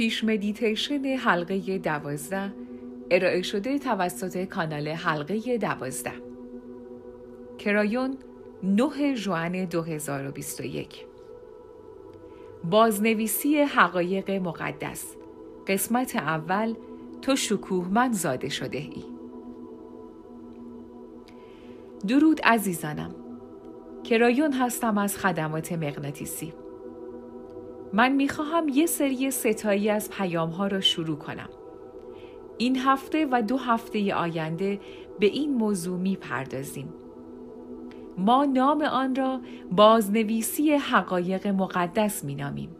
پیش مدیتیشن حلقه دوازده. ارائه شده توسط کانال حلقه دوازده. کرایون 9 June 2021 بازنویسی حقایق مقدس. قسمت اول تو من زاده شده ای. درود عزیزانم. کرایون هستم از خدمات مغناطیسی. من می‌خواهم یه سری ستایی از پیام ها را شروع کنم. این هفته و دو هفته آینده به این موضوع می‌پردازیم. ما نام آن را بازنویسی حقایق مقدس مینامیم.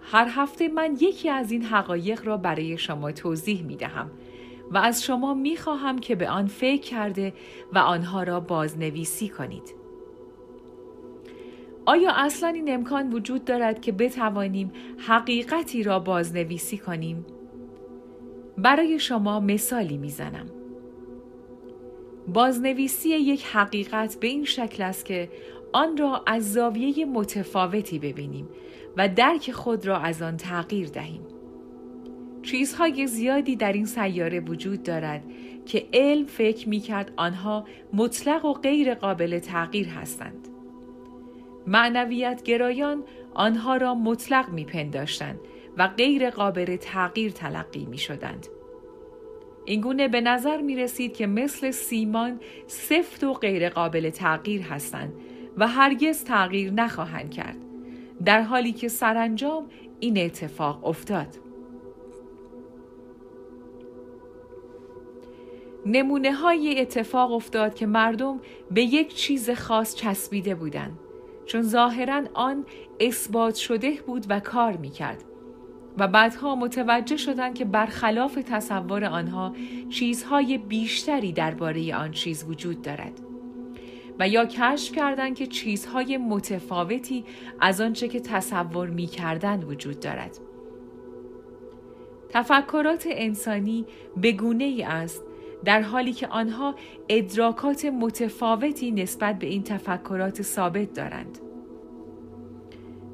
هر هفته من یکی از این حقایق را برای شما توضیح می دهم و از شما می خواهم که به آن فکر کرده و آنها را بازنویسی کنید. آیا اصلا این امکان وجود دارد که بتوانیم حقیقتی را بازنویسی کنیم؟ برای شما مثالی می‌زنم. بازنویسی یک حقیقت به این شکل است که آن را از زاویه متفاوتی ببینیم و درک خود را از آن تغییر دهیم. چیزهای زیادی در این سیاره وجود دارد که علم فکر می کرد آنها مطلق و غیر قابل تغییر هستند. معنویت گرایان آنها را مطلق می پنداشتند و غیر قابل تغییر تلقی می شدند. اینگونه به نظر می رسید که مثل سیمان سفت و غیر قابل تغییر هستند و هرگز تغییر نخواهند کرد. در حالی که سرانجام این اتفاق افتاد. نمونه های اتفاق افتاد که مردم به یک چیز خاص چسبیده بودند چون ظاهرا آن اثبات شده بود و کار می کرد و بعدها متوجه شدند که برخلاف تصور آنها چیزهای بیشتری درباره آن چیز وجود دارد. و یا کشف کردند که چیزهای متفاوتی از آنچه که تصور می کردن وجود دارد. تفکرات انسانی بگونه ای است در حالی که آنها ادراکات متفاوتی نسبت به این تفکرات ثابت دارند.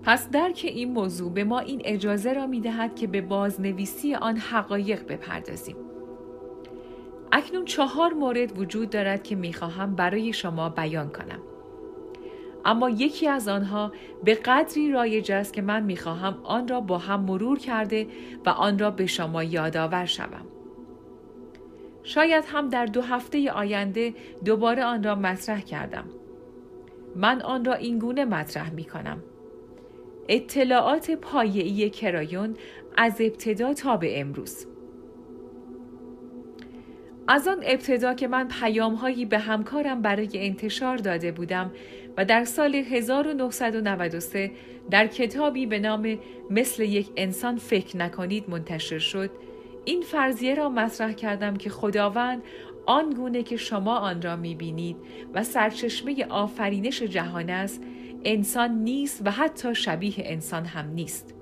پس درک این موضوع به ما این اجازه را می دهد که به بازنویسی آن حقایق بپردازیم. اکنون چهار مورد وجود دارد که می‌خواهم برای شما بیان کنم. اما یکی از آنها به قدری رایج است که من می‌خواهم آن را با هم مرور کرده و آن را به شما یادآور شوم. شاید هم در دو هفته آینده دوباره آن را مطرح کردم. من آن را اینگونه مطرح می کنم. اطلاعات پایه‌ای کرایون از ابتدا تا به امروز. از آن ابتدا که من پیام هایی به همکارم برای انتشار داده بودم و در سال 1993 در کتابی به نام مثل یک انسان فکر نکنید منتشر شد این فرضیه را مطرح کردم که خداوند آن گونه که شما آن را می بینید و سرچشمه آفرینش جهان است انسان نیست و حتی شبیه انسان هم نیست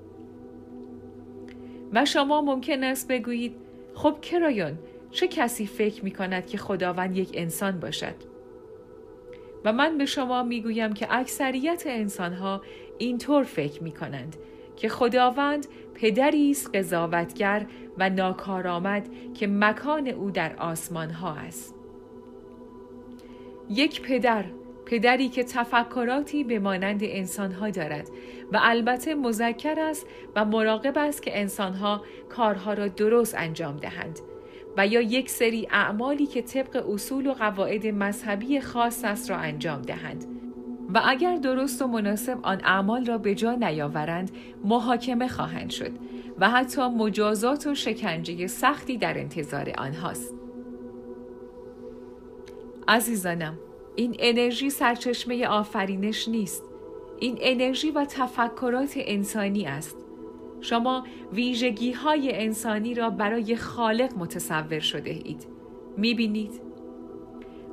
و شما ممکن است بگویید خب کرایون چه کسی فکر می کند که خداوند یک انسان باشد؟ و من به شما می گویم که اکثریت انسانها اینطور فکر می کنند که خداوند پدری است قضاوتگر و ناکارآمد که مکان او در آسمان ها است. یک پدر پدری که تفکراتی به مانند انسانها دارد و البته مذکر است و مراقب است که انسانها کارها را درست انجام دهند و یا یک سری اعمالی که طبق اصول و قواعد مذهبی خاص است را انجام دهند. و اگر درست و مناسب آن اعمال را به جا نیاورند محاکمه خواهند شد و حتی مجازات و شکنجه سختی در انتظار آنهاست. عزیزانم این انرژی سرچشمه آفرینش نیست این انرژی و تفکرات انسانی است شما ویژگی های انسانی را برای خالق متصور شده اید. می بینید؟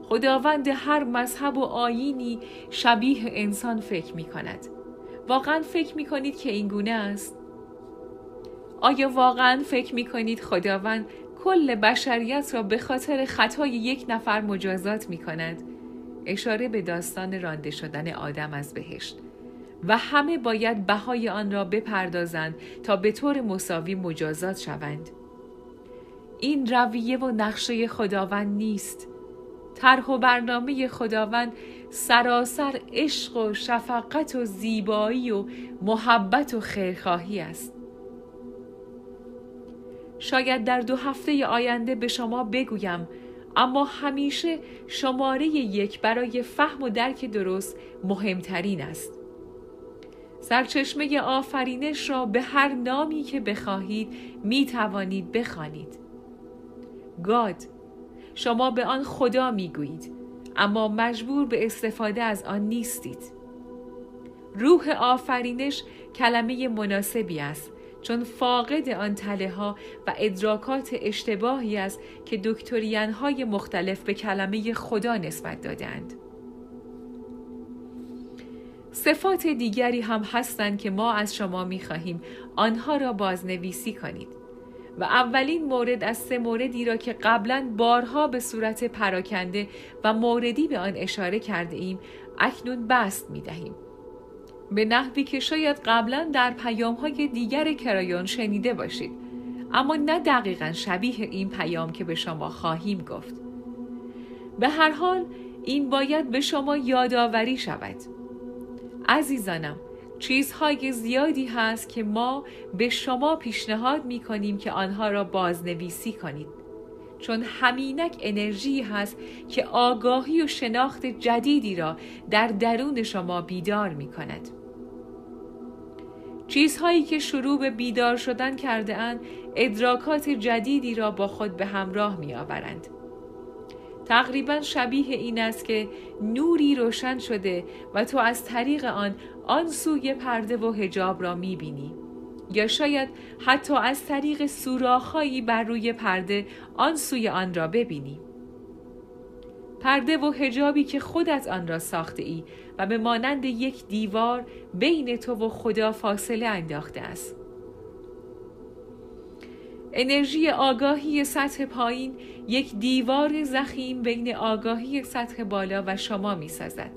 خداوند هر مذهب و آینی شبیه انسان فکر می کند. واقعا فکر می کنید که این گونه است؟ آیا واقعا فکر می کنید خداوند کل بشریت را به خاطر خطای یک نفر مجازات می کند؟ اشاره به داستان رانده شدن آدم از بهشت و همه باید بهای آن را بپردازند تا به طور مساوی مجازات شوند. این رویه و نقشه خداوند نیست. طرح و برنامه خداوند سراسر عشق و شفقت و زیبایی و محبت و خیرخواهی است. شاید در دو هفته آینده به شما بگویم اما همیشه شماره یک برای فهم و درک درست مهمترین است سرچشمه آفرینش را به هر نامی که بخواهید می توانید بخوانید. گاد شما به آن خدا می گویید اما مجبور به استفاده از آن نیستید. روح آفرینش کلمه مناسبی است چون فاقد آن تله ها و ادراکات اشتباهی است که دکتورین های مختلف به کلمه خدا نسبت دادند. صفات دیگری هم هستند که ما از شما می خواهیم آنها را بازنویسی کنید و اولین مورد از سه موردی را که قبلا بارها به صورت پراکنده و موردی به آن اشاره کرده ایم اکنون بست می دهیم. به نحوی که شاید قبلا در پیام های دیگر کرایون شنیده باشید اما نه دقیقا شبیه این پیام که به شما خواهیم گفت. به هر حال این باید به شما یادآوری شود. عزیزانم چیزهای زیادی هست که ما به شما پیشنهاد می کنیم که آنها را بازنویسی کنید چون همینک انرژی هست که آگاهی و شناخت جدیدی را در درون شما بیدار می کند. چیزهایی که شروع به بیدار شدن کرده اند ادراکات جدیدی را با خود به همراه می آورند. تقریبا شبیه این است که نوری روشن شده و تو از طریق آن آن سوی پرده و هجاب را می بینی. یا شاید حتی از طریق سوراخهایی بر روی پرده آن سوی آن را ببینی. پرده و هجابی که خودت آن را ساخته ای و به مانند یک دیوار بین تو و خدا فاصله انداخته است. انرژی آگاهی سطح پایین یک دیوار زخیم بین آگاهی سطح بالا و شما می سازد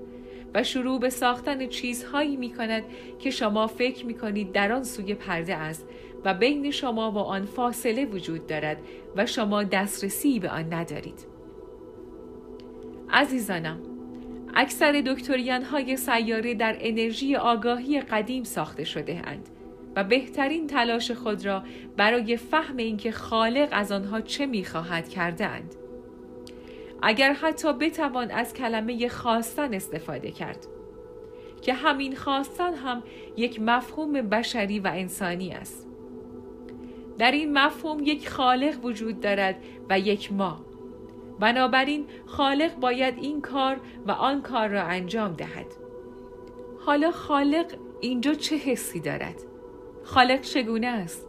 و شروع به ساختن چیزهایی می کند که شما فکر می کنید در آن سوی پرده است و بین شما و آن فاصله وجود دارد و شما دسترسی به آن ندارید. عزیزانم، اکثر دکتریان های سیاره در انرژی آگاهی قدیم ساخته شده اند. و بهترین تلاش خود را برای فهم اینکه خالق از آنها چه می‌خواهد کرده اند. اگر حتی بتوان از کلمه خواستن استفاده کرد که همین خواستن هم یک مفهوم بشری و انسانی است. در این مفهوم یک خالق وجود دارد و یک ما. بنابراین خالق باید این کار و آن کار را انجام دهد. حالا خالق اینجا چه حسی دارد؟ خالق چگونه است؟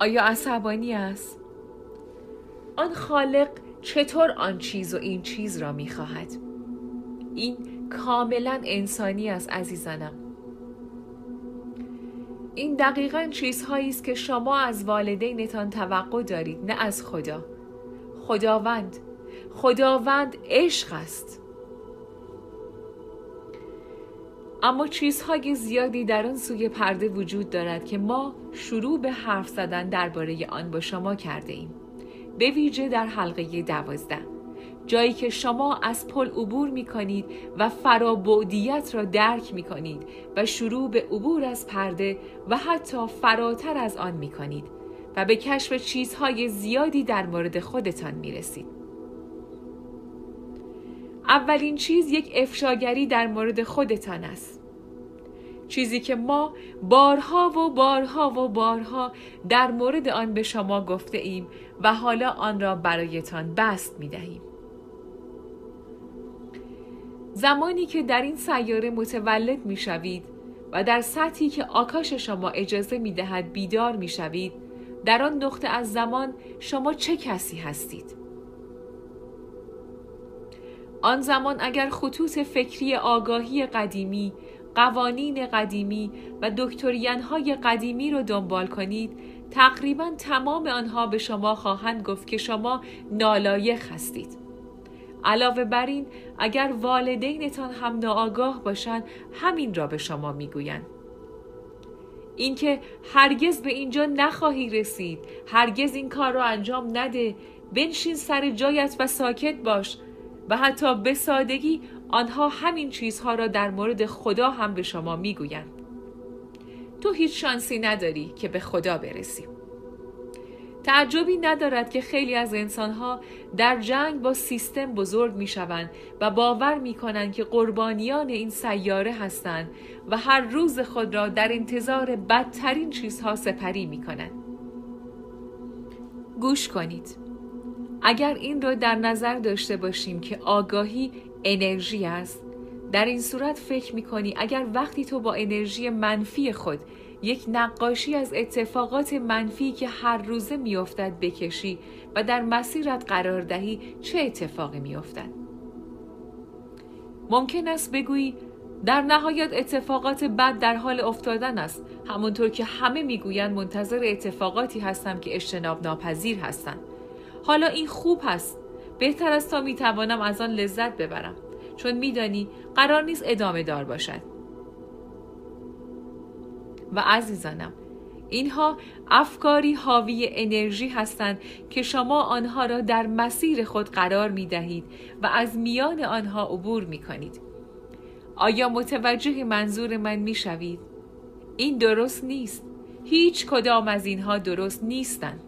آیا عصبانی است؟ آن خالق چطور آن چیز و این چیز را می خواهد؟ این کاملا انسانی است عزیزانم این دقیقا چیزهایی است که شما از والدینتان توقع دارید نه از خدا خداوند. خداوند عشق است. اما چیزهای زیادی در آن سوی پرده وجود دارد که ما شروع به حرف زدن درباره آن با شما کرده ایم. به ویژه در حلقه دوازده. جایی که شما از پل عبور می کنید و فرابودیت را درک می کنید و شروع به عبور از پرده و حتی فراتر از آن می کنید و به کشف چیزهای زیادی در مورد خودتان می رسید. اولین چیز یک افشاگری در مورد خودتان است. چیزی که ما بارها و بارها و بارها در مورد آن به شما گفته ایم و حالا آن را برایتان بست می دهیم. زمانی که در این سیاره متولد می شوید و در سطحی که آکاش شما اجازه می دهد بیدار می شوید در آن نقطه از زمان شما چه کسی هستید؟ آن زمان اگر خطوط فکری آگاهی قدیمی، قوانین قدیمی و دکتورین های قدیمی رو دنبال کنید تقریبا تمام آنها به شما خواهند گفت که شما نالایق هستید علاوه بر این اگر والدینتان هم ناآگاه باشند همین را به شما می‌گویند اینکه هرگز به اینجا نخواهی رسید. هرگز این کار را انجام نده. بنشین سر جایت و ساکت باش و حتی به سادگی آنها همین چیزها را در مورد خدا هم به شما می‌گویند. تو هیچ شانسی نداری که به خدا برسی. تعجبی ندارد که خیلی از انسانها در جنگ با سیستم بزرگ می شوند و باور می کنند که قربانیان این سیاره هستند و هر روز خود را در انتظار بدترین چیزها سپری می کنند. گوش کنید. اگر این را در نظر داشته باشیم که آگاهی انرژی است در این صورت فکر می کنی اگر وقتی تو با انرژی منفی خود یک نقاشی از اتفاقات منفی که هر روزه میافتد بکشی و در مسیرت قرار دهی چه اتفاقی میافتد. ممکن است بگویی در نهایت اتفاقات بد در حال افتادن است همونطور که همه می‌گویند منتظر اتفاقاتی هستم که اجتناب ناپذیر هستند. حالا این خوب هست بهتر است تا می‌توانم از آن لذت ببرم. چون میدانی قرار نیست ادامه دار باشد. و عزیزانم اینها افکاری حاوی انرژی هستند که شما آنها را در مسیر خود قرار می دهید و از میان آنها عبور می کنید. آیا متوجه منظور من می شوید؟ این درست نیست. هیچ کدام از اینها درست نیستند.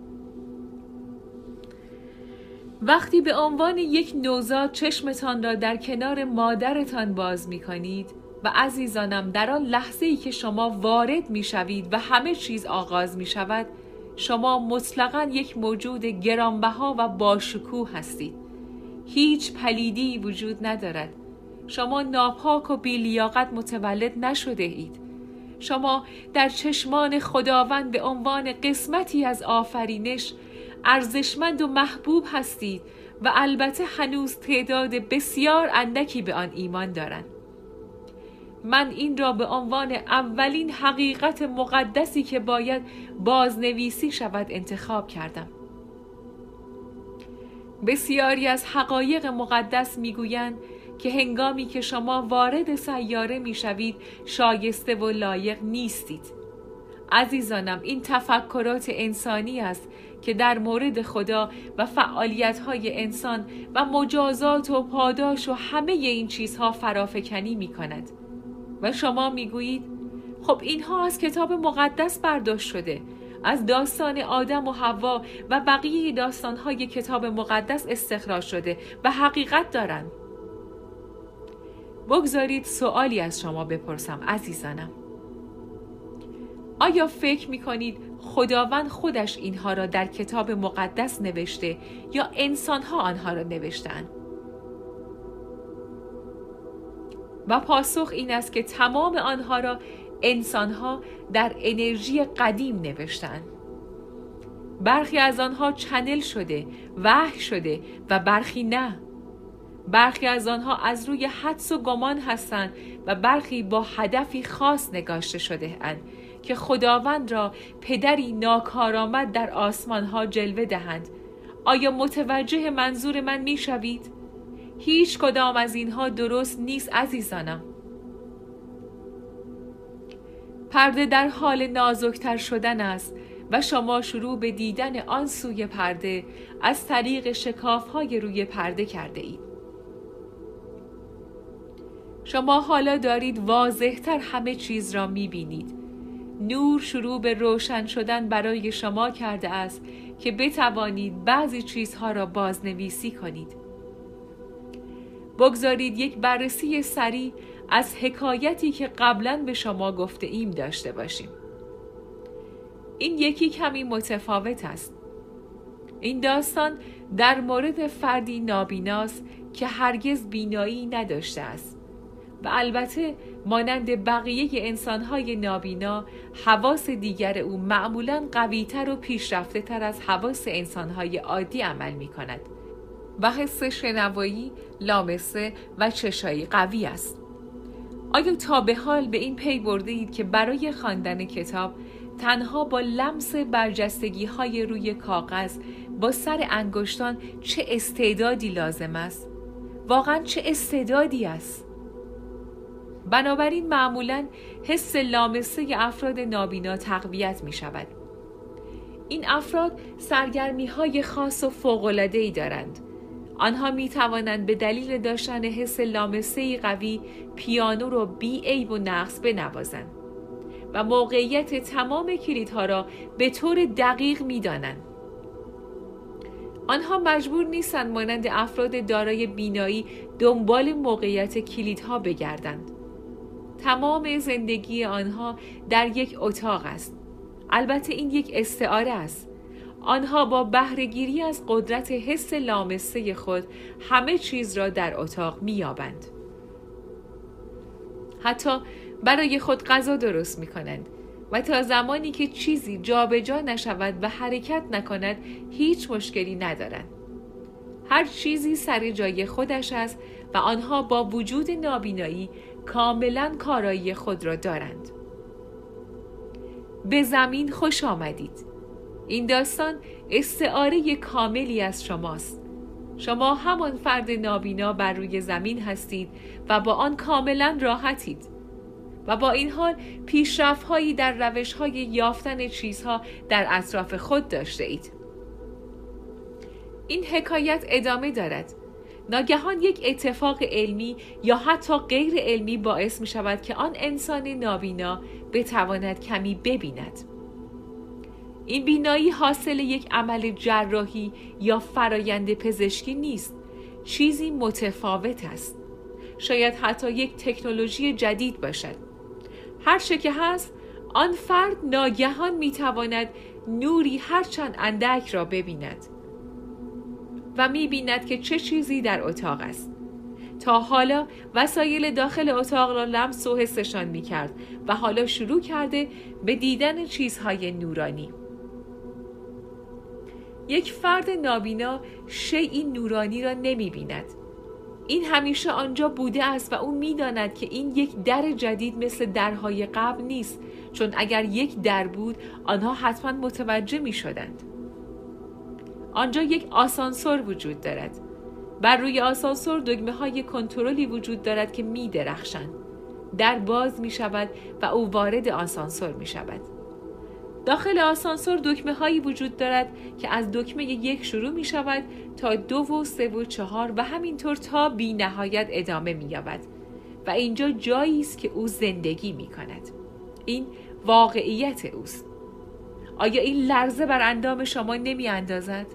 وقتی به عنوان یک نوزاد چشمتان را در کنار مادرتان باز می کنید و عزیزانم در آن لحظه ای که شما وارد می شوید و همه چیز آغاز می شود شما مطلقا یک موجود گرانبها و باشکوه هستید. هیچ پلیدی وجود ندارد. شما ناپاک و بیلیاقت متولد نشده اید. شما در چشمان خداوند به عنوان قسمتی از آفرینش ارزشمند و محبوب هستید و البته هنوز تعداد بسیار اندکی به آن ایمان دارند. من این را به عنوان اولین حقیقت مقدسی که باید بازنویسی شود انتخاب کردم بسیاری از حقایق مقدس می‌گویند که هنگامی که شما وارد سیاره می‌شوید شایسته و لایق نیستید عزیزانم این تفکرات انسانی است که در مورد خدا و فعالیت انسان و مجازات و پاداش و همه این چیزها فرافکنی می کند. و شما می‌گویید خب اینها از کتاب مقدس برداشت شده. از داستان آدم و حوا و بقیه داستانهای کتاب مقدس استخراج شده و حقیقت دارند بگذارید سوالی از شما بپرسم عزیزانم. آیا فکر می کنید خداوند خودش اینها را در کتاب مقدس نوشته یا انسانها آنها را نوشتند؟ و پاسخ این است که تمام آنها را انسانها در انرژی قدیم نوشتند. برخی از آنها چنل شده وحی شده و برخی نه. برخی از آنها از روی حدس و گمان هستند و برخی با هدفی خاص نگاشته شده اند که خداوند را پدری ناکارآمد در آسمان ها جلوه دهند. آیا متوجه منظور من می شوید؟ هیچ کدام از اینها درست نیست عزیزانم پرده در حال نازکتر شدن است و شما شروع به دیدن آن سوی پرده از طریق شکاف های روی پرده کرده اید. شما حالا دارید واضحتر همه چیز را می بینید. نور شروع به روشن شدن برای شما کرده است که بتوانید بعضی چیزها را بازنویسی کنید. بگذارید یک بررسی سریع از حکایتی که قبلا به شما گفته ایم داشته باشیم. این یکی کمی متفاوت است. این داستان در مورد فردی نابیناست که هرگز بینایی نداشته است و البته مانند بقیه انسانهای نابینا حواس دیگر او معمولا قویتر و پیشرفته تر از حواس انسانهای عادی عمل می کند و حس شنوایی، لامسه و چشایی قوی است. آیا تا به حال به این پی برده اید که برای خواندن کتاب تنها با لمس برجستگی های روی کاغذ با سر انگشتان چه استعدادی لازم است؟ واقعا چه استعدادی است بنابراین معمولا حس لامسه افراد نابینا تقویت می شود این افراد سرگرمی های خاص و فوقلاده ای دارند آنها می توانند به دلیل داشتن حس لامسه قوی پیانو را بی عیب و نقص بنوازند و موقعیت تمام کلیدها را به طور دقیق می دانند. آنها مجبور نیستند مانند افراد دارای بینایی دنبال موقعیت کلیدها بگردند. تمام زندگی آنها در یک اتاق است. البته این یک استعاره است. آنها با بهرهگیری از قدرت حس لامسه خود همه چیز را در اتاق میابند. حتی برای خود غذا درست می کنند و تا زمانی که چیزی جابجا جا نشود و حرکت نکند هیچ مشکلی ندارند. هر چیزی سر جای خودش است و آنها با وجود نابینایی کاملا کارایی خود را دارند. به زمین خوش آمدید. این داستان استعاره کاملی از شماست. شما همان فرد نابینا بر روی زمین هستید و با آن کاملا راحتید. و با این حال پیشرفت هایی در روش های یافتن چیزها در اطراف خود داشته اید. این حکایت ادامه دارد. ناگهان یک اتفاق علمی یا حتی غیر علمی باعث می شود که آن انسان نابینا بتواند کمی ببیند. این بینایی حاصل یک عمل جراحی یا فرایند پزشکی نیست. چیزی متفاوت است. شاید حتی یک تکنولوژی جدید باشد. هر چه که هست آن فرد ناگهان می‌تواند نوری هرچند اندک را ببیند و می‌بیند که چه چیزی در اتاق است تا حالا وسایل داخل اتاق را لمس و حسشان می‌کرد و حالا شروع کرده به دیدن چیزهای نورانی یک فرد نابینا شیعی نورانی را نمی بیند این همیشه آنجا بوده است و او می‌داند که این یک در جدید مثل درهای قبل نیست چون اگر یک در بود آنها حتما متوجه می شدند. آنجا یک آسانسور وجود دارد. بر روی آسانسور دگمه های کنترلی وجود دارد که می درخشند. در باز می شود و او وارد آسانسور می شود. داخل آسانسور دکمه هایی وجود دارد که از دکمه یک شروع می شود تا دو و سه و چهار و همینطور تا بی نهایت ادامه می یابد و اینجا جایی است که او زندگی می کند. این واقعیت اوست. آیا این لرزه بر اندام شما نمی اندازد؟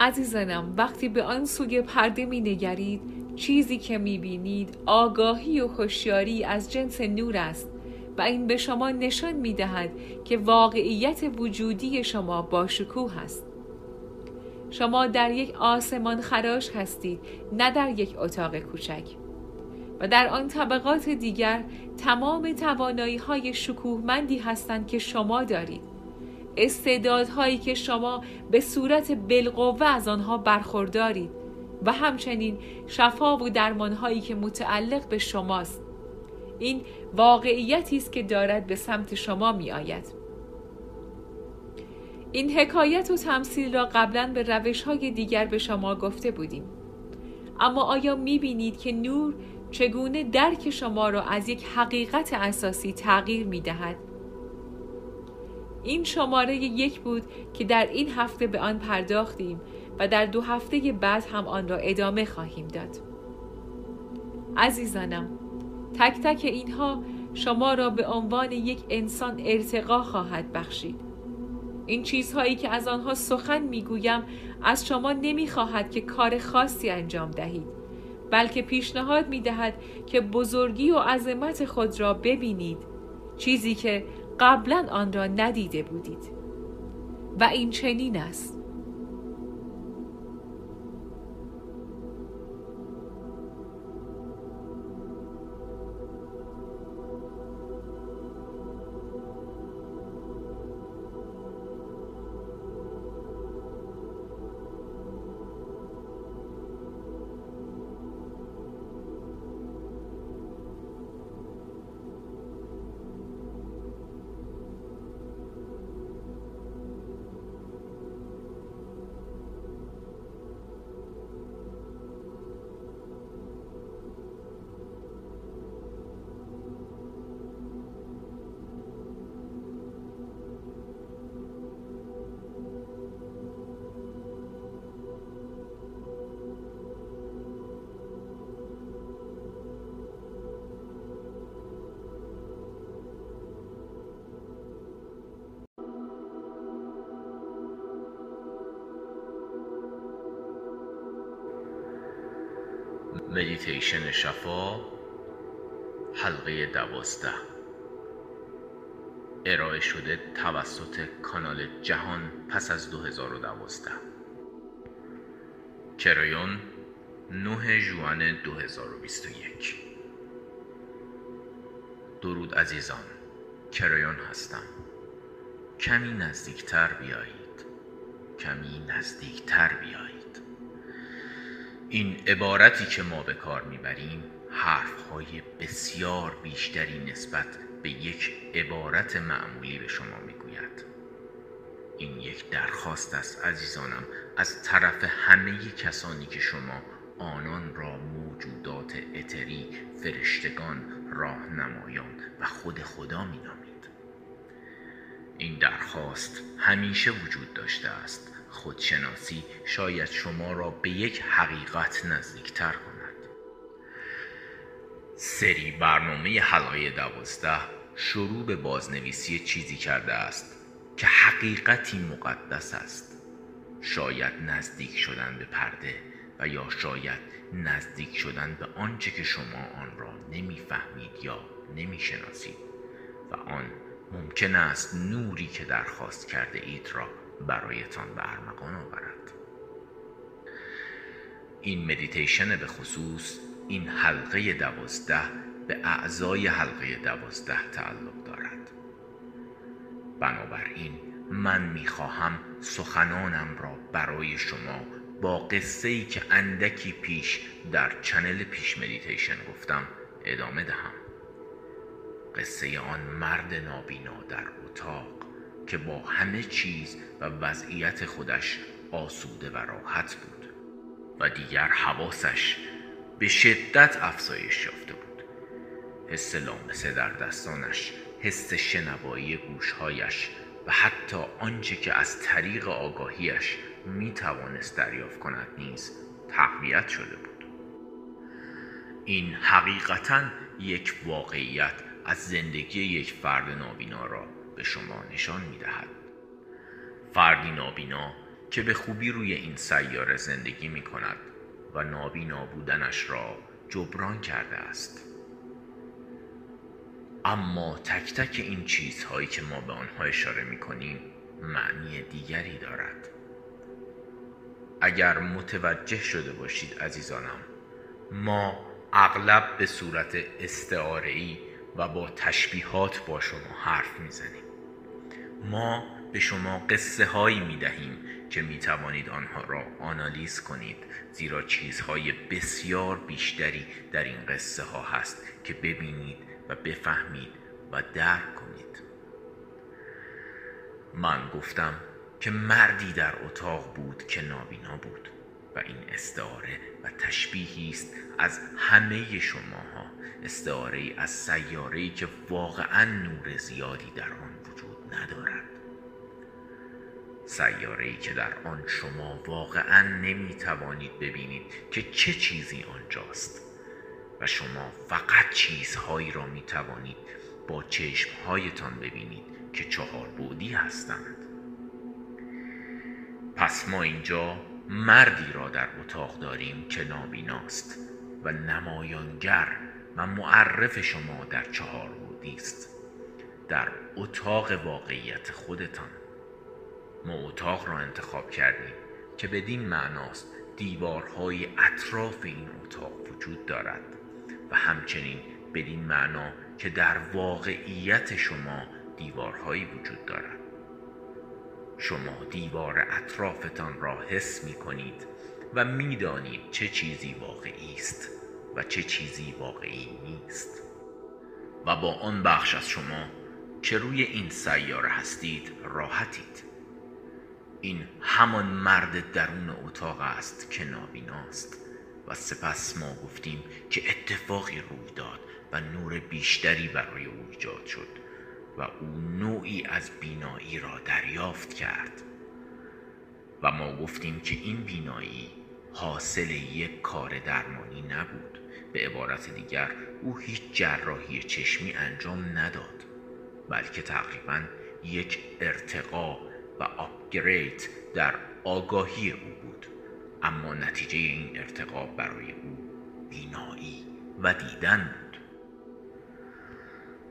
عزیزانم وقتی به آن سوی پرده می نگرید چیزی که می بینید آگاهی و خوشیاری از جنس نور است و این به شما نشان می دهد که واقعیت وجودی شما با شکوه است. شما در یک آسمان خراش هستید نه در یک اتاق کوچک. و در آن طبقات دیگر تمام توانایی های شکوهمندی هستند که شما دارید. استعدادهایی که شما به صورت بالقوه از آنها برخوردارید. و همچنین شفا و درمانهایی که متعلق به شماست. این واقعیتی است که دارد به سمت شما می آید. این حکایت و تمثیل را قبلا به روش های دیگر به شما گفته بودیم. اما آیا می بینید که نور چگونه درک شما را از یک حقیقت اساسی تغییر می دهد؟ این شماره یک بود که در این هفته به آن پرداختیم و در دو هفته بعد هم آن را ادامه خواهیم داد. عزیزانم تک تک اینها شما را به عنوان یک انسان ارتقا خواهد بخشید. این چیزهایی که از آنها سخن می‌گویم از شما نمی‌خواهد که کار خاصی انجام دهید بلکه پیشنهاد می‌دهد که بزرگی و عظمت خود را ببینید چیزی که قبلا آن را ندیده بودید. و این چنین است. مدیتیشن شفا حلقه دوازده. ارائه شده توسط کانال جهان پس از 2012 کرایون 9 June 2021 درود عزیزان کرایون هستم. کمی نزدیکتر بیایید. کمی نزدیکتر بیایید. این عبارتی که ما به کار می‌بریم حرفهای بسیار بیشتری نسبت به یک عبارت معمولی به شما می‌گوید. این یک درخواست است عزیزانم از طرف همه کسانی که شما آنان را موجودات اتری فرشتگان راهنمایان و خود خدا مینامید. این درخواست همیشه وجود داشته است. خودشناسی شاید شما را به یک حقیقت نزدیکتر کند. سری برنامه حلقه دوازده شروع به بازنویسی چیزی کرده است که حقیقتی مقدس است. شاید نزدیک شدن به پرده و یا شاید نزدیک شدن به آنچه که شما آن را نمی‌فهمید یا نمی‌شناسید. و آن ممکن است نوری که درخواست کرده اید را برایتان به ارمغان آورد. این مدیتیشن به خصوص این حلقه دوازده به اعضای حلقه دوازده تعلق دارد. بنابراین من می‌خواهم سخنانم را برای شما با قصه ای که اندکی پیش در channel پیش مدیتیشن گفتم ادامه دهم. قصه آن مرد نابینا در اتاق. که با همه چیز و وضعیت خودش آسوده و راحت بود و دیگر حواسش به شدت افزایش یافته بود. حس لامسه در دستانش حس شنوایی گوشهایش و حتی آنچه که از طریق آگاهیش می توانست دریافت کند نیز تقویت شده بود. این حقیقتا یک واقعیت از زندگی یک فرد نابینا را به شما نشان می دهد فردی نابینا که به خوبی روی این سیاره زندگی می کند و نابینا بودنش را جبران کرده است. اما تک تک این چیزهایی که ما به آنها اشاره می کنیم معنی دیگری دارد. اگر متوجه شده باشید عزیزانم ما اغلب به صورت استعاره‌ای و با تشبیهات با شما حرف می‌زنیم. ما به شما قصه هایی می دهیم که می توانید آنها را آنالیز کنید زیرا چیزهای بسیار بیشتری در این قصه ها هست که ببینید و بفهمید و درک کنید. من گفتم که مردی در اتاق بود که نابینا بود و این استعاره و تشبیهی است از همه شماها استعاره از سیاره که واقعا نور زیادی در آن ندارد. سیاره که در آن شما واقعا نمی توانید ببینید که چه چیزی آنجاست و شما فقط چیزهایی را می توانید با چشمهایتان ببینید که چهار بودی هستند. پس ما اینجا مردی را در اتاق داریم که نابیناست و نمایانگر و معرف شما در چهار بودی است. در اتاق واقعیت خودتان. ما اتاق را انتخاب کردیم که بدین معناست دیوارهای اطراف این اتاق وجود دارد و همچنین بدین معنا که در واقعیت شما دیوارهایی وجود دارد. شما دیوار اطرافتان را حس می کنید و می‌دانید چه چیزی واقعی است و چه چیزی واقعی نیست. و با آن بخش از شما که روی این سیاره هستید راحتید. این همان مرد درون اتاق است که نابیناست و سپس ما گفتیم که اتفاقی روی داد و نور بیشتری برای او ایجاد شد و او نوعی از بینایی را دریافت کرد. و ما گفتیم که این بینایی حاصل یک کار درمانی نبود. به عبارت دیگر او هیچ جراحی چشمی انجام نداد. بلکه تقریبا یک ارتقا و آپگرید در آگاهی او بود. اما نتیجه این ارتقا برای او بینایی و دیدن بود.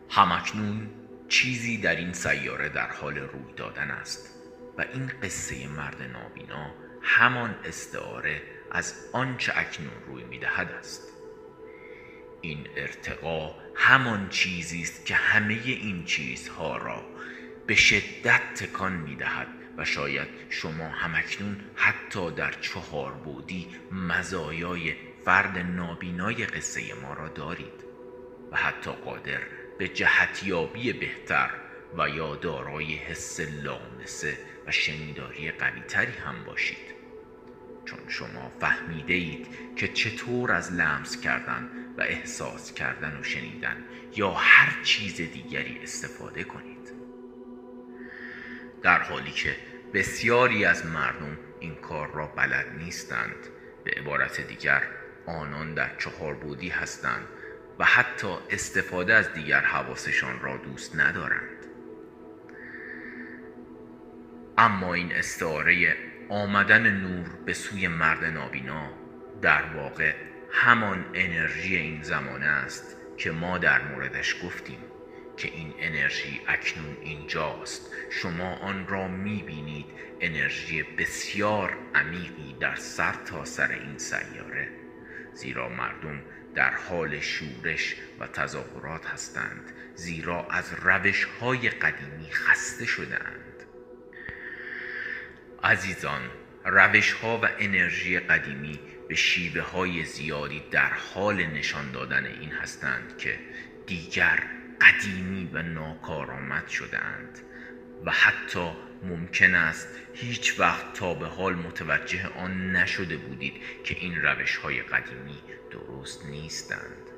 همکنون چیزی در این سیاره در حال روی دادن است و این قصه مرد نابینا همان استعاره از آنچه اکنون روی می‌دهد است. این ارتقا همان چیزی است که همه این چیزها را به شدت تکان می‌دهد و شاید شما همکنون حتی در چهار بودی مزایای فرد نابینای قصه ما را دارید و حتی قادر به جهتیابی بهتر و یا دارای حس لامسه و شنیداری قویتری هم باشید. چون شما فهمیده اید که چطور از لمس کردن و احساس کردن و شنیدن یا هر چیز دیگری استفاده کنید. در حالی که بسیاری از مردم این کار را بلد نیستند به عبارت دیگر آنان در چهار بودی هستند و حتی استفاده از دیگر حواسشان را دوست ندارند. اما این استعاره آمدن نور به سوی مرد نابینا در واقع همان انرژی این زمانه است که ما در موردش گفتیم که این انرژی اکنون اینجاست. شما آن را می‌بینید. انرژی بسیار عمیقی در سر تا سر این سیاره. زیرا مردم در حال شورش و تظاهرات هستند. زیرا از روش های قدیمی خسته شدهاند. عزیزان روش ها و انرژی قدیمی به شیوه های زیادی در حال نشان دادن این هستند که دیگر قدیمی و ناکارآمد شدهاند و حتی ممکن است هیچ وقت تا به حال متوجه آن نشده بودید که این روش های قدیمی درست نیستند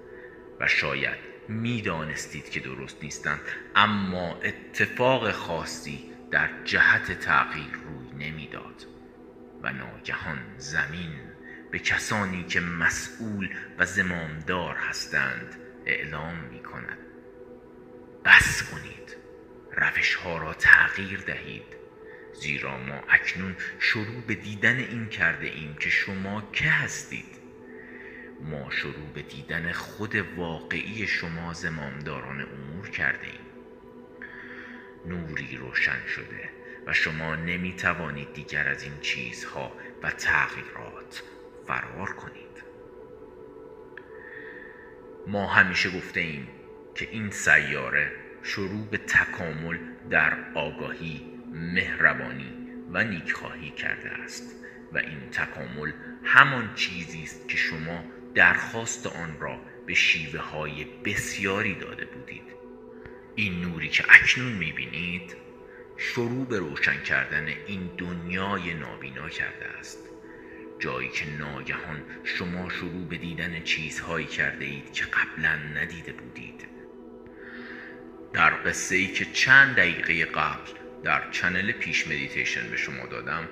و شاید می‌دانستید که درست نیستند اما اتفاق خاصی در جهت تغییر روی نمی‌داد و ناگهان زمین به کسانی که مسئول و زمامدار هستند اعلام می کند بس کنید. روش ها را تغییر دهید. زیرا ما اکنون شروع به دیدن این کرده ایم که شما که هستید. ما شروع به دیدن خود واقعی شما زمامداران امور کرده ایم. نوری روشن شده و شما نمی توانید دیگر از این چیزها و تغییرات فرار کنید. ما همیشه گفته ایم که این سیاره شروع به تکامل در آگاهی مهربانی و نیکخواهی کرده است و این تکامل همان چیزی است که شما درخواست آن را به شیوه های بسیاری داده بودید. این نوری که اکنون می‌بینید شروع به روشن کردن این دنیای نابینا کرده است. جایی که ناگهان شما شروع به دیدن چیزهایی کرده اید که قبلا ندیده بودید. در قصه ای که چند دقیقه قبل در channel پیش مدیتیشن به شما دادم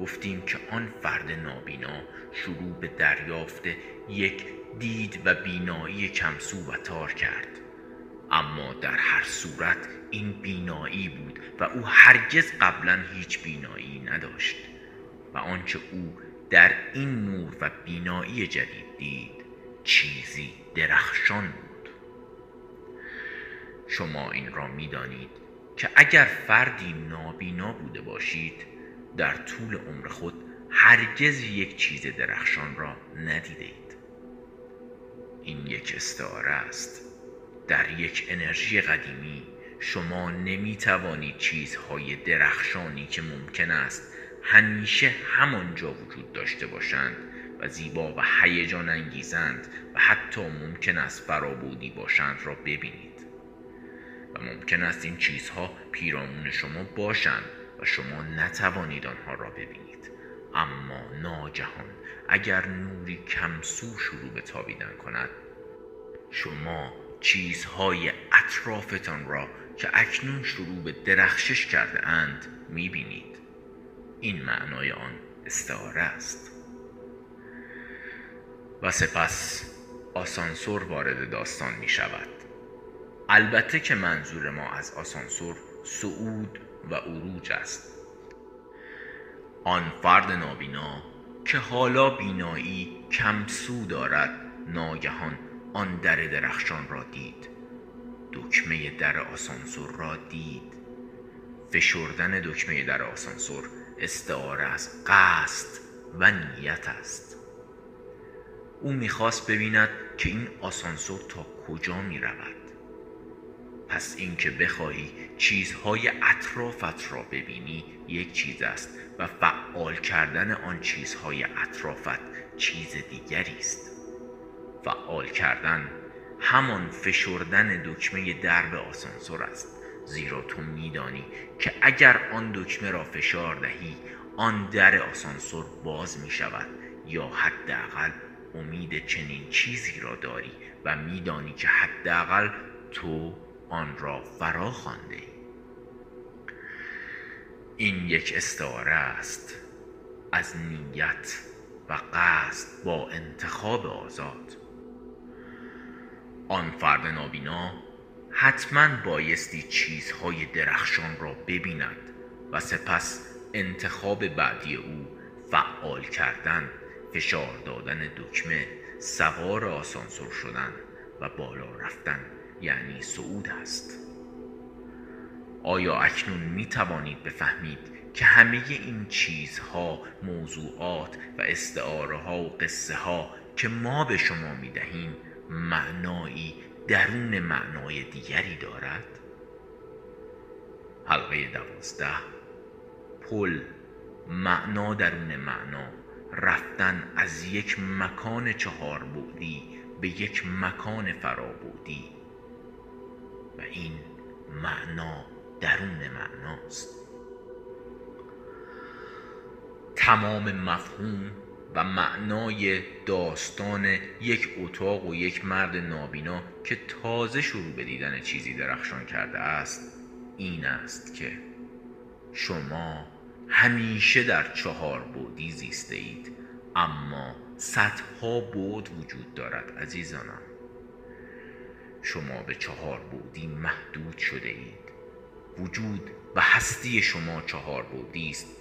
گفتیم که آن فرد نابینا شروع به دریافت یک دید و بینایی کمسو و تار کرد. اما در هر صورت این بینایی بود و او هرگز قبلا هیچ بینایی نداشت و آنچه او در این نور و بینایی جدید دید چیزی درخشان بود. شما این را می‌دانید که اگر فردی نابینا بوده باشید در طول عمر خود هرگز یک چیز درخشان را ندیدید این یک استعاره است. در یک انرژی قدیمی شما نمی توانید چیزهای درخشانی که ممکن است همیشه همانجا وجود داشته باشند و زیبا و هیجان انگیزند و حتی ممکن است فرابودی باشند را ببینید. و ممکن است این چیزها پیرامون شما باشند و شما نتوانید آنها را ببینید. اما ناگهان اگر نوری کمسو شروع به تابیدن کند شما چیزهای اطرافتان را که اکنون شروع به درخشش کرده اند می‌بینید. این معنای آن استعاره است. و سپس آسانسور وارد داستان می شود. البته که منظور ما از آسانسور صعود و عروج است. آن فرد نابینا که حالا بینایی کم سو دارد ناگهان آن در درخشان را دید. دکمه در آسانسور را دید. فشردن دکمه در آسانسور استعاره از قصد و نیت است. او می‌خواست ببیند که این آسانسور تا کجا می رود پس اینکه بخواهی چیزهای اطرافت را ببینی یک چیز است و فعال کردن آن چیزهای اطرافت چیز دیگری است. فعال کردن همان فشردن دکمه درب آسانسور است. زیرا تو میدانی که اگر آن دکمه را فشار دهی آن در آسانسور باز می شود یا حداقل امید چنین چیزی را داری و میدانی که حداقل تو آن را فرا خوانده ای. این یک استعاره است از نیت و قصد با انتخاب آزاد. آن فرد نابینا حتما بایستی چیزهای درخشان را ببیند و سپس انتخاب بعدی او فعال کردن فشار دادن دکمه سوار آسانسور شدن و بالا رفتن یعنی صعود است. آیا اکنون می توانید بفهمید که همه این چیزها موضوعات و استعاره ها و قصه ها که ما به شما می دهیم معنایی درون معنای دیگری دارد؟ حلقه دوازده. پل معنا درون معنا. رفتن از یک مکان چهار بودی به یک مکان فرابودی و این معنا درون معناست. تمام مفهوم و معنای داستان یک اتاق و یک مرد نابینا که تازه شروع به دیدن چیزی درخشان کرده است این است که شما همیشه در چهار بودی زیسته اید اما صدها بود وجود دارد عزیزانم. شما به چهار بودی محدود شده اید وجود و هستی شما چهار بودی است.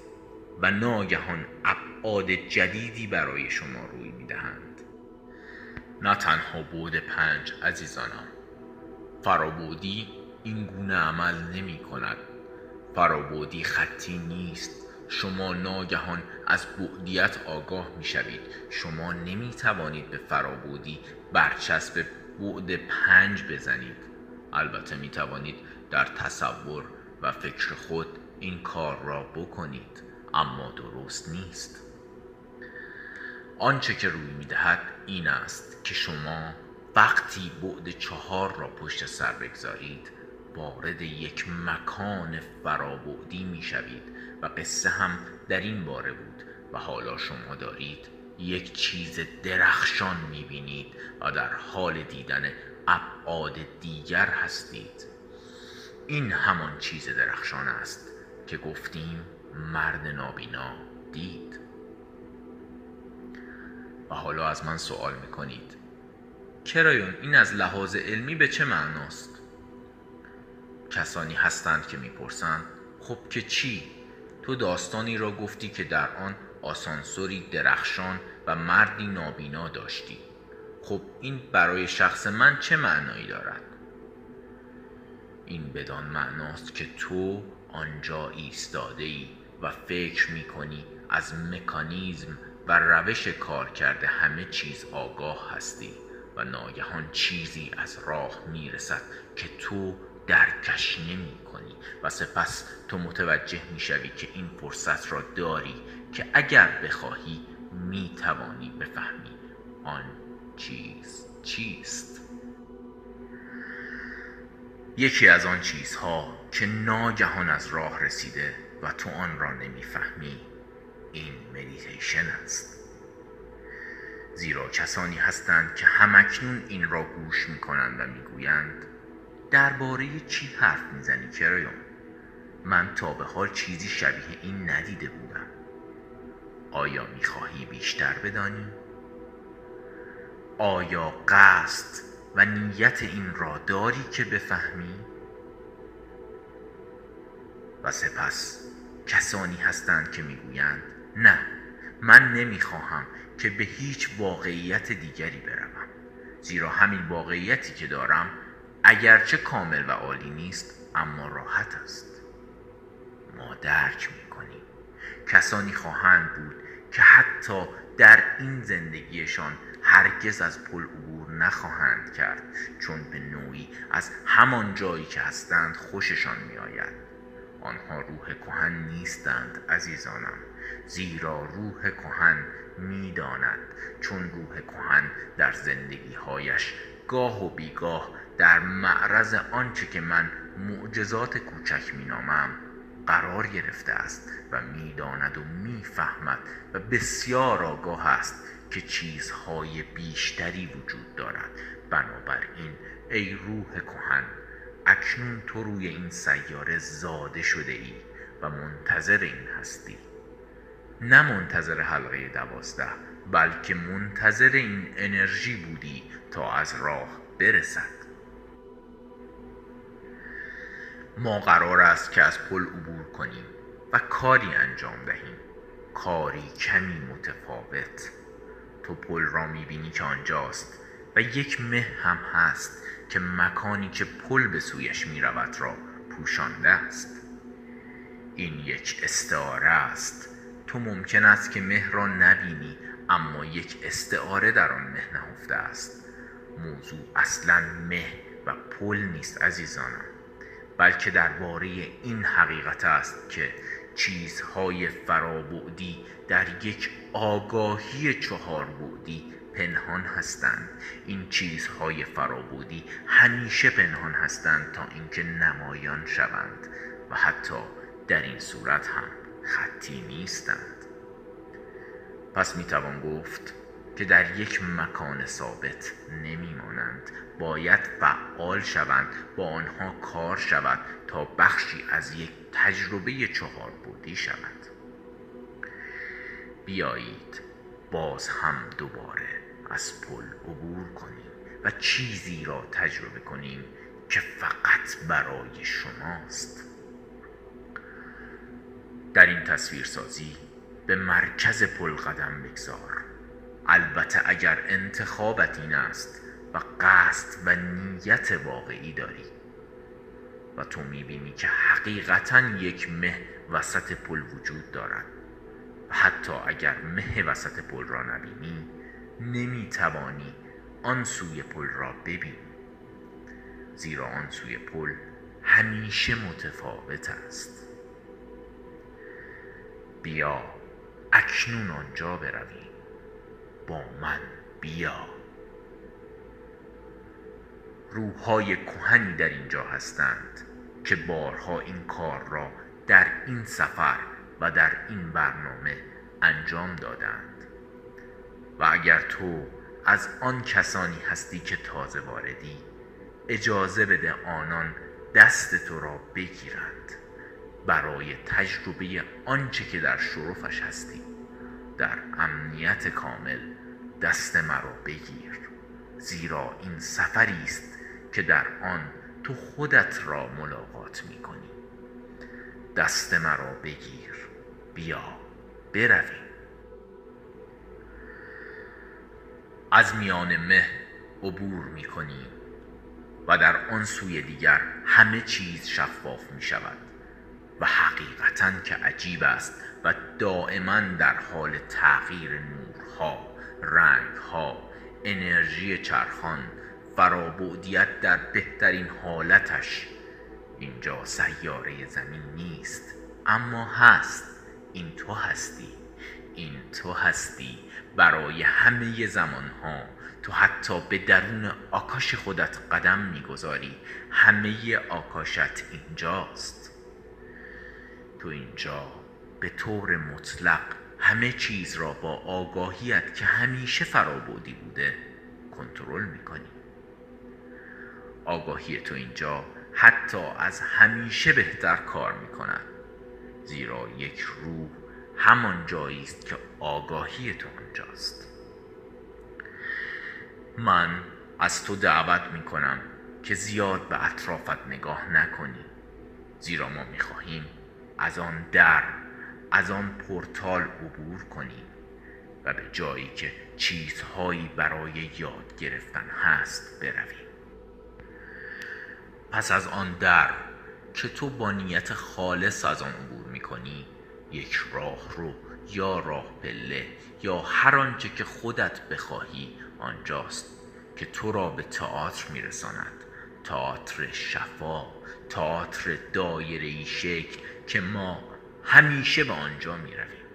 و ناگهان ابعاد جدیدی برای شما روی می‌دهند. نه تنها بود پنج عزیزانم. فرابودی این گونه عمل نمی کند فرابودی خطی نیست. شما ناگهان از بعدیت آگاه می شوید شما نمی توانید به فرابودی برچسب بعد پنج بزنید. البته می توانید در تصور و فکر خود این کار را بکنید. اما درست نیست. آنچه که روی می دهد این است که شما وقتی بعد چهار را پشت سر بگذارید وارد یک مکان فرابودی می شوید و قصه هم در این باره بود و حالا شما دارید یک چیز درخشان می بینید و در حال دیدن ابعاد دیگر هستید. این همان چیز درخشان است که گفتیم مرد نابینا دید. و حالا از من سوال می‌کنید. کرایون این از لحاظ علمی به چه معناست؟ کسانی هستند که می‌پرسند خب که چی؟ تو داستانی را گفتی که در آن آسانسوری درخشان و مردی نابینا داشتی. خب این برای شخص من چه معنایی دارد؟ این بدان معناست که تو آنجا ایستاده ای و فکر می کنی از مکانیزم و روش کار کرده همه چیز آگاه هستی و ناگهان چیزی از راه می رسد که تو درکش نمی کنی و سپس تو متوجه می شوی که این فرصت را داری که اگر بخواهی می توانی بفهمی آن چیز چیست. یکی از آن چیزها که ناگهان از راه رسیده و تو آن را نمی‌فهمی این مدیتیشن است زیرا کسانی هستند که همکنون این را گوش می کنند و می‌گویند درباره چی حرف می‌زنی کرایون من تا به حال چیزی شبیه این ندیده بودم آیا می‌خواهی بیشتر بدانی؟ آیا قصد و نیت این را داری که بفهمی؟ و سپس کسانی هستند که می‌گویند نه من نمی‌خواهم که به هیچ واقعیت دیگری بروم. زیرا همین واقعیتی که دارم اگرچه کامل و عالی نیست اما راحت است. ما درک می‌کنیم. کسانی خواهند بود که حتی در این زندگیشان هرگز از پل عبور نخواهند کرد چون به نوعی از همان جایی که هستند خوششان میآید. آنها روح کهن نیستند عزیزانم. زیرا روح کهن می‌داند. چون روح کهن در زندگیهایش گاه و بیگاه در معرض آنچه که من معجزات کوچک مینامم قرار گرفته است و می‌داند و می‌فهمد و بسیار آگاه است که چیزهای بیشتری وجود دارد. بنابراین ای روح کهن اکنون تو روی این سیاره زاده شده ای و منتظر این هستی. نه منتظر حلقه دوازده بلکه منتظر این انرژی بودی تا از راه برسد. ما قرار است که از پل عبور کنیم و کاری انجام دهیم. کاری کمی متفاوت. تو پل را می‌بینی که آنجاست. یک مه هم هست که مکانی که پل به سویش می رود را پوشانده است. این یک استعاره است. تو ممکن است که مه را نبینی اما یک استعاره در آن مه نهفته است. موضوع اصلا مه و پل نیست عزیزانم بلکه درباره این حقیقت است که چیزهای فرابعدی در یک آگاهی چهار بعدی پنهان هستند. این چیزهای فرابودی همیشه پنهان هستند تا اینکه نمایان شوند و حتی در این صورت هم خطی نیستند. پس می‌توان گفت که در یک مکان ثابت نمیمانند باید فعال شوند با آنها کار شود تا بخشی از یک تجربه چهار بودی شود. بیایید باز هم دوباره از پل عبور کنیم و چیزی را تجربه کنیم که فقط برای شماست. در این تصویر سازی به مرکز پل قدم بگذار. البته اگر انتخابت این است و قصد و نیت واقعی داری و تو می‌بینی که حقیقتا یک مه وسط پل وجود دارد و حتی اگر مه وسط پل را نبینی نمی‌توانی آن سوی پل را ببینی. زیرا آن سوی پل همیشه متفاوت است. بیا اکنون آنجا برویم با من بیا. روحهای کهنی در اینجا هستند که بارها این کار را در این سفر و در این برنامه انجام دادند. و اگر تو از آن کسانی هستی که تازه واردی اجازه بده آنان دست تو را بگیرند. برای تجربه آنچه که در شرفش هستی در امنیت کامل دست مرا بگیر. زیرا این سفری است که در آن تو خودت را ملاقات می کنی دست مرا بگیر. بیا برویم. از میان مه عبور می کنیم و در آن سوی دیگر همه چیز شفاف می شود و حقیقتا که عجیب است و دائما در حال تغییر نورها رنگها انرژی چرخان فرابودیت در بهترین حالتش اینجا سیاره زمین نیست اما هست. این تو هستی. این تو هستی. برای همه زمانها. تو حتی به درون آکاش خودت قدم می‌گذاری. همه آکاشت اینجاست. تو اینجا به طور مطلق همه چیز را با آگاهیت که همیشه فرابودی بوده کنترل می‌کنی. آگاهی تو اینجا حتی از همیشه بهتر کار می‌کند. زیرا یک روح همان جایی است که آگاهی تو آنجاست من از تو دعوت می کنم که زیاد به اطرافت نگاه نکنی. زیرا ما می خواهیم از آن در از آن پورتال عبور کنیم و به جایی که چیزهایی برای یاد گرفتن هست برویم پس از آن در که تو با نیت خالص از آن عبور می‌کنی یک راه رو یا راه پله یا هر آنچه که خودت بخواهی آنجاست که تو را به تئاتر میرساند. تئاتر شفا تئاتر دایره شکل که ما همیشه به آنجا می رویم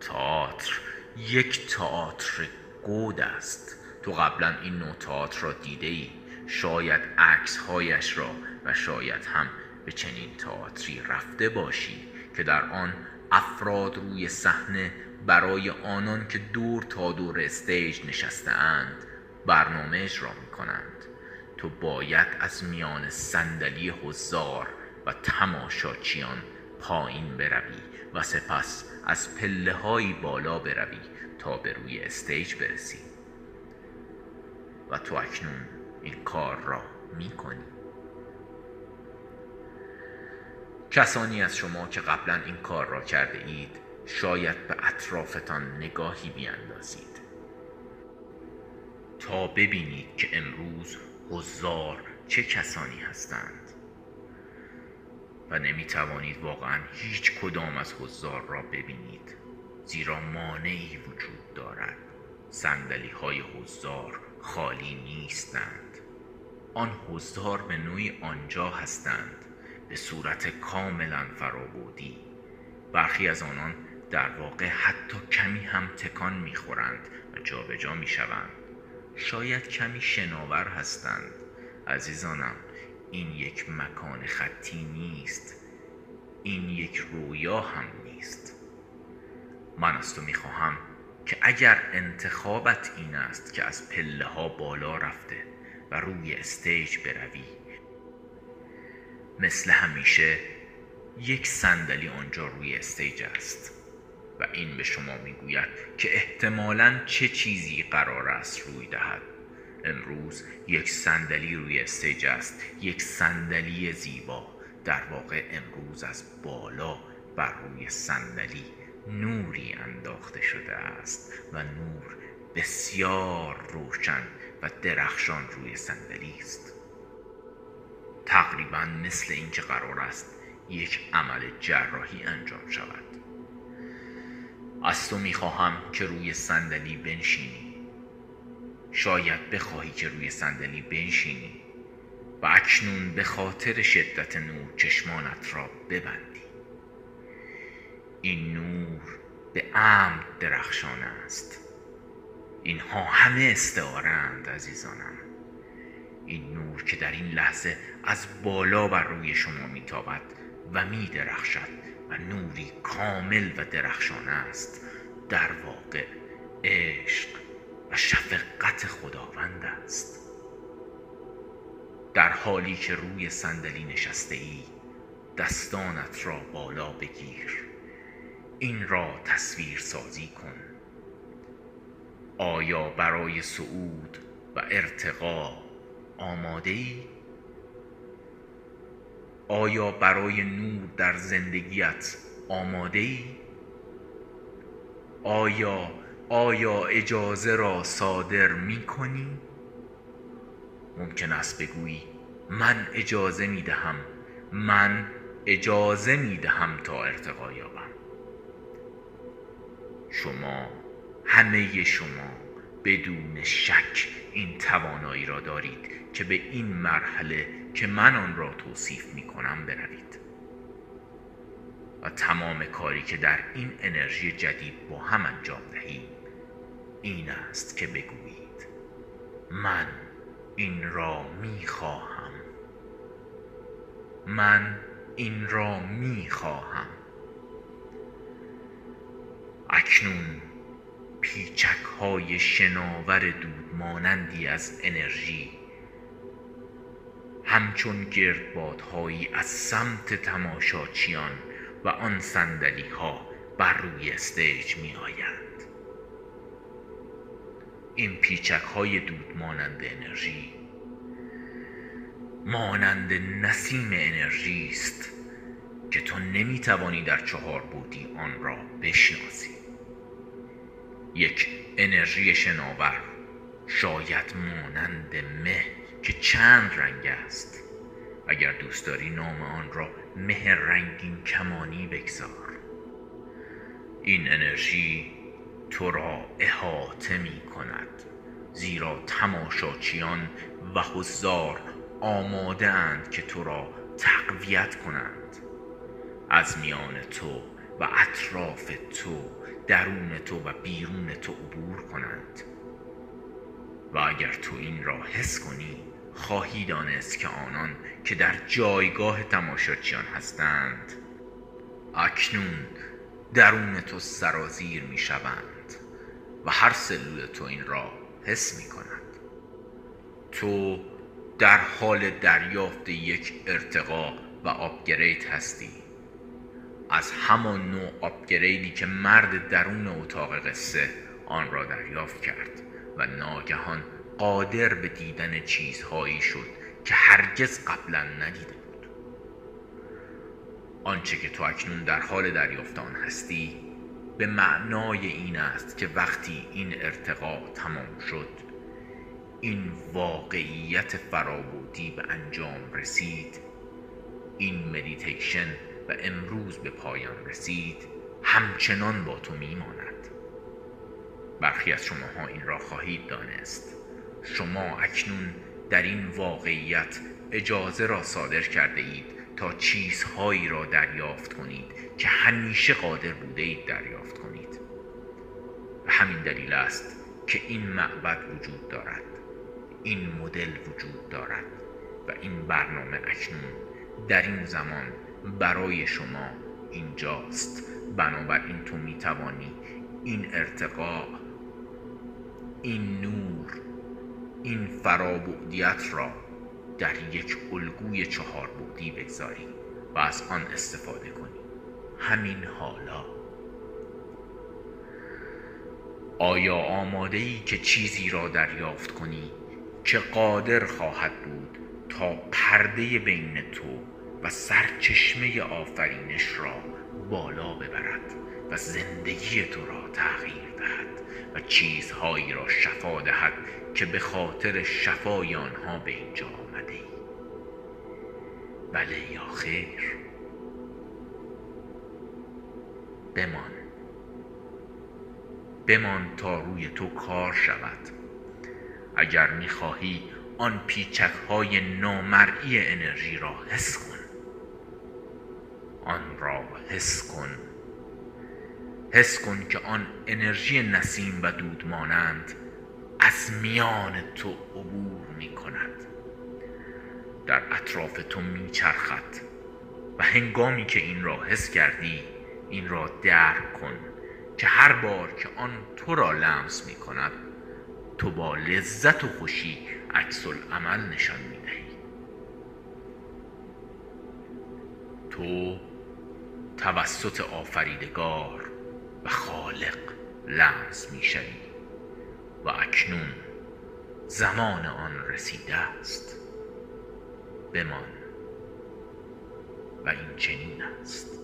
تئاتر یک تئاتر گود است. تو قبلا این نوع تئاتر را دیده ای شاید عکس هایش را و شاید هم به چنین تئاتری رفته باشی که در آن افراد روی صحنه برای آنان که دور تا دور stage نشسته اند برنامه اجرا می کنند تو باید از میان صندلی حضار و تماشاچیان پایین بروی و سپس از پله های بالا بروی تا به روی stage برسی. و تو اکنون این کار را می کنی کسانی از شما که قبلا این کار را کرده اید شاید به اطرافتان نگاهی بیاندازید. تا ببینید که امروز حضار چه کسانی هستند. و نمی توانید واقعا هیچ کدام از حضار را ببینید زیرا مانعی وجود دارد. سندلی های حضار خالی نیستند. آن حضار به نوعی آنجا هستند به صورت کاملا فرابودی برخی از آنان در واقع حتی کمی هم تکان می‌خورند و جابجا می‌شوند. شاید کمی شناور هستند. عزیزانم این یک مکان خطی نیست. این یک رویا هم نیست. من از تو می‌خواهم که اگر انتخابت این است که از پله ها بالا رفته و روی stage بروی مثل همیشه یک صندلی آنجا روی stage است و این به شما می‌گوید که احتمالا چه چیزی قرار است روی دهد. امروز یک صندلی روی stage است یک صندلی زیبا. در واقع امروز از بالا بر روی صندلی نوری انداخته شده است و نور بسیار روشن و درخشان روی صندلی است. تقریبا مثل اینکه قرار است یک عمل جراحی انجام شود. از تو می‌خواهم که روی صندلی بنشینی. شاید بخواهی که روی صندلی بنشینی و اکنون به خاطر شدت نور چشمانت را ببندی. این نور به عمد درخشان است. اینها همه استعارند عزیزانم. این نور که در این لحظه از بالا بر روی شما میتابد و می درخشد و نوری کامل و درخشان است. در واقع عشق و شفقت خداوند است. در حالی که روی صندلی نشسته ای دستانت را بالا بگیر. این را تصویر سازی کن. آیا برای صعود و ارتقا آماده ای؟ آیا برای نور در زندگیت آماده ای؟ آیا آیا اجازه را صادر می کنی؟ ممکن است بگویی من اجازه می دهم من اجازه می دهم تا ارتقا یابم شما همه شما بدون شک این توانایی را دارید که به این مرحله که من آن را توصیف می کنم بروید. و تمام کاری که در این انرژی جدید با هم انجام دهید این است که بگویید من این را می خواهم من این را می خواهم اکنون پیچک های شناور دود مانندی از انرژی. همچون گردبادهایی از سمت تماشاچیان و آن سندلی ها بر روی استیج می آیند این پیچک های دود مانند انرژی مانند نسیم انرژی است که تو نمی توانی در چهار بودی آن را بشناسی. یک انرژی شناور. شاید مانند مه که چند رنگ است. اگر دوست داری نام آن را مه رنگین کمانی بگذار. این انرژی تو را احاطه می کند. زیرا تماشاچیان و حضار آماده اند که تو را تقویت کنند. از میان تو و اطراف تو درون تو و بیرون تو عبور کنند. و اگر تو این را حس کنی خواهی دانست که آنان که در جایگاه تماشاچیان هستند اکنون درون تو سرازیر می شوند و هر سلول تو این را حس می کند تو در حال دریافت یک ارتقا و آپگرید هستی. از همان نوع آپگریدی که مرد درون اتاق قصه آن را دریافت کرد و ناگهان قادر به دیدن چیزهایی شد که هرگز قبلا ندیده بود. آنچه که تو اکنون در حال دریافت آن هستی به معنای این است که وقتی این ارتقا تمام شد این واقعیت فرابودی به انجام رسید این مدیتیشن و امروز به پایان رسید همچنان با تو میماند. برخی از شماها این را خواهید دانست. شما اکنون در این واقعیت اجازه را صادر کرده اید تا چیزهایی را دریافت کنید که همیشه قادر بوده اید دریافت کنید. و همین دلیل است که این معبد وجود دارد. این مدل وجود دارد. و این برنامه اکنون در این زمان برای شما اینجاست. بنابراین تو می‌توانی این ارتقا این نور این فرابودیت را در یک الگوی چهار بودی بگذاری و از آن استفاده کنی. همین حالا. آیا آماده ای که چیزی را دریافت کنی که قادر خواهد بود تا پرده بین تو و سرچشمه آفرینش را بالا ببرد و زندگی تو را تغییر دهد و چیزهایی را شفا دهد که به خاطر شفای آنها به اینجا آمده ای. بله یا خیر؟ بمان. بمان تا روی تو کار شود. اگر می‌خواهی آن پیچک های نامرئی انرژی را حس کن. آن را حس کن. حس کن که آن انرژی نسیم و دود مانند از میان تو عبور می کند. در اطراف تو می چرخد و هنگامی که این را حس کردی این را درک کن که هر بار که آن تو را لمس می کند تو با لذت و خوشی عکس عمل نشان می دهی. تو توسط آفریدگار و خالق لمس می شوی و اکنون زمان آن رسیده است. بمان. و این چنین است.